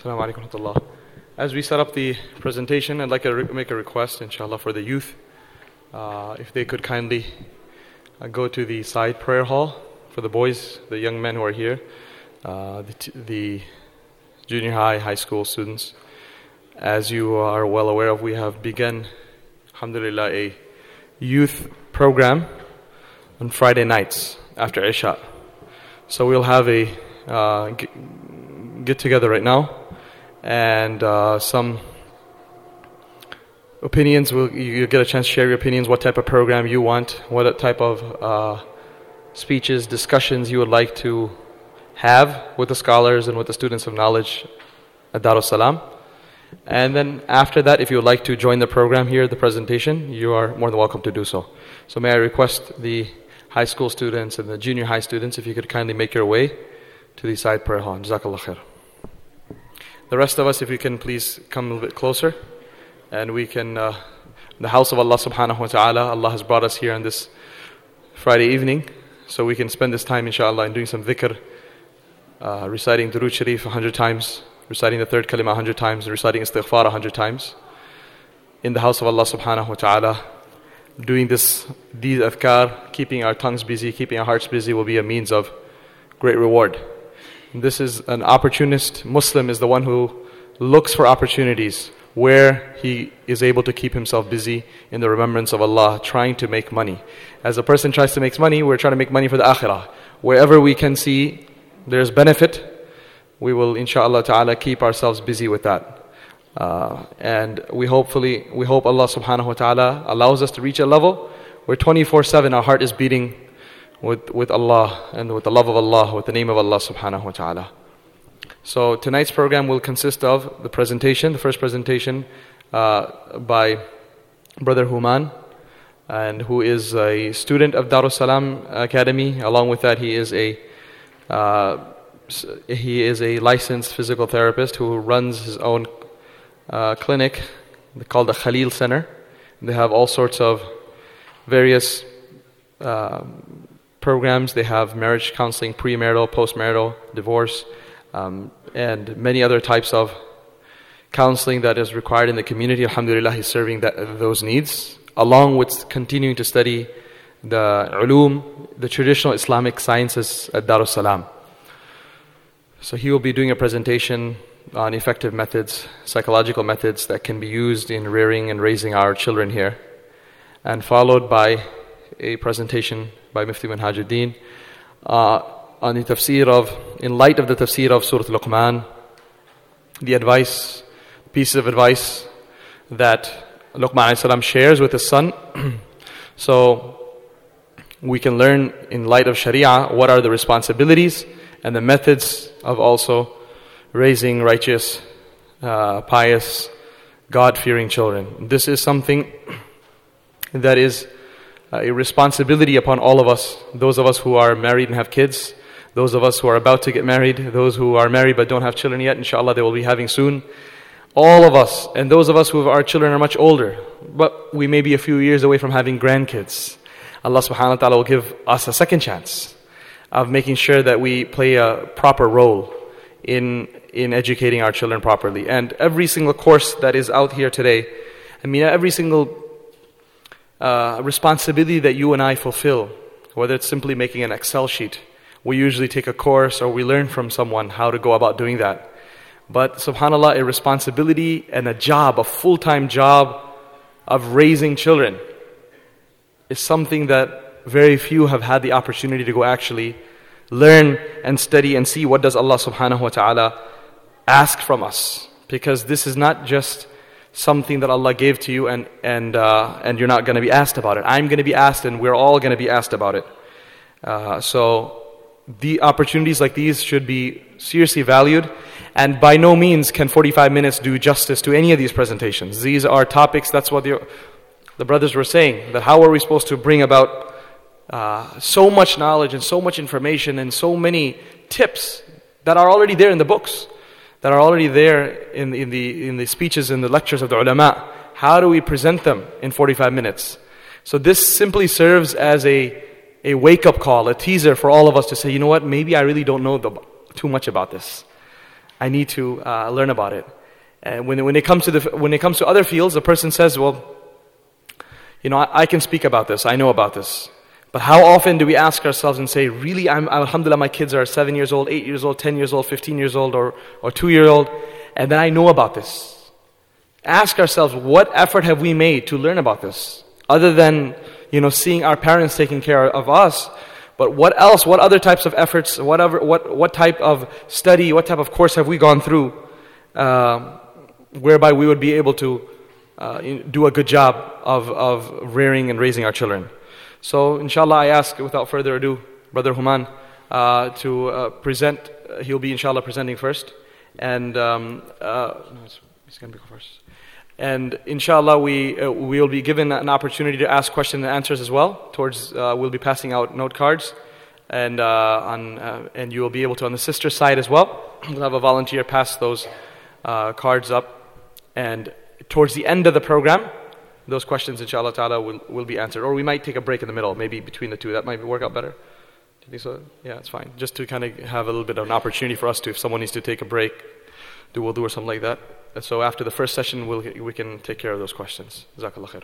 Assalamu alaikum. As we set up the presentation, I'd like to re- make a request, inshallah, for the youth. Uh, if they could kindly uh, go to the side prayer hall for the boys, the young men who are here, uh, the, t- the junior high, high school students. As you are well aware of, we have begun, alhamdulillah, a youth program on Friday nights after Isha. So we'll have a uh, get together right now and uh, some opinions. We'll, you get a chance to share your opinions, what type of program you want, what type of uh, speeches, discussions you would like to have with the scholars and with the students of knowledge at Darus Salam. And then after that, if you would like to join the program here, the presentation, you are more than welcome to do so. So may I request the high school students and the junior high students, if you could kindly make your way to the side prayer hall. Jazakallah khair. The rest of us, if you can please come a little bit closer, and we can, uh, the house of Allah subhanahu wa ta'ala, Allah has brought us here on this Friday evening, so we can spend this time, inshallah, in doing some dhikr, uh, reciting Durood Sharif a hundred times, reciting the third kalima a hundred times, reciting istighfar a hundred times, in the house of Allah subhanahu wa ta'ala. Doing this, these adhkar, keeping our tongues busy, keeping our hearts busy, will be a means of great reward. This is an opportunist. Muslim is the one who looks for opportunities where he is able to keep himself busy in the remembrance of Allah, trying to make money. As a person tries to make money, we're trying to make money for the akhirah. Wherever we can see there's benefit, we will, inshallah ta'ala, keep ourselves busy with that. Uh, and we hopefully, we hope Allah subhanahu wa ta'ala allows us to reach a level where 24 7 our heart is beating with, with Allah and with the love of Allah, with the name of Allah subhanahu wa ta'ala. So tonight's program will consist of the presentation, the first presentation uh, by Brother Hooman, and who is a student of Darus Salam Academy. Along with that, he is a uh, he is a licensed physical therapist who runs his own uh, clinic called the Khalil Center. They have all sorts of various um, programs. They have marriage counseling, premarital, postmarital, divorce, um, and many other types of counseling that is required in the community. Alhamdulillah, he's serving that, those needs, along with continuing to study the ulum, the traditional Islamic sciences at Darus Salam. So he will be doing a presentation on effective methods, psychological methods that can be used in rearing and raising our children here, and followed by a presentation by Mufti Minhajuddin uh, on the tafsir of, in light of the tafsir of Surah Luqman, the advice, pieces of advice that Luqman salam shares with his son. so we can learn in light of Sharia what are the responsibilities and the methods of also raising righteous, uh, pious, God fearing children. This is something that is Uh, a responsibility upon all of us, those of us who are married and have kids, those of us who are about to get married, those who are married but don't have children yet, inshallah they will be having soon. All of us, and those of us who have our children are much older, but we may be a few years away from having grandkids. Allah subhanahu wa ta'ala will give us a second chance of making sure that we play a proper role in, in educating our children properly. And every single course that is out here today, I mean, every single uh, responsibility that you and I fulfill, whether it's simply making an Excel sheet. We usually take a course or we learn from someone how to go about doing that. But subhanAllah, a responsibility and a job, a full time job of raising children is something that very few have had the opportunity to go actually learn and study and see what does Allah subhanahu wa ta'ala ask from us. Because this is not just something that Allah gave to you and, and, uh, and you're not going to be asked about it. I'm going to be asked and we're all going to be asked about it. Uh, so the opportunities like these should be seriously valued. And by no means can 45 minutes do justice to any of these presentations. These are topics, that's what the, the brothers were saying, that how are we supposed to bring about uh, so much knowledge and so much information and so many tips that are already there in the books that are already there in, in, the, in the speeches and the lectures of the ulama. How do we present them in 45 minutes? So this simply serves as a, a wake up call, a teaser for all of us to say, you know what, maybe I really don't know the, too much about this. I need to uh, learn about it. And when, when, it comes to the, when it comes to other fields, a person says, well, you know, I, I can speak about this, I know about this. But how often do we ask ourselves and say, really, I'm, alhamdulillah, my kids are seven years old, eight years old, 10 years old, 15 years old, or, or two year old, and then I know about this. Ask ourselves, what effort have we made to learn about this? Other than, you know, seeing our parents taking care of us, but what else, what other types of efforts, whatever, what, what type of study, what type of course have we gone through, uh, whereby we would be able to uh, do a good job of, of rearing and raising our children? So, inshallah, I ask without further ado, Brother Hooman, uh, to uh, present. Uh, he'll be, inshallah, presenting first. And um, uh, no, he's going to be first. And inshallah, we uh, will be given an opportunity to ask questions and answers as well. Towards uh, we'll be passing out note cards, and on and you will be able to on the sister side as well. We'll have a volunteer pass those cards up, and towards the end of the program, those questions, inshallah ta'ala, will, will be answered. Or we might take a break in the middle, maybe between the two. That might work out better. Do you think so? Yeah, it's fine. Just to kind of have a little bit of an opportunity for us to, if someone needs to take a break, do wudu or something like that. And so after the first session, we'll, we can take care of those questions. Jazakallah khair.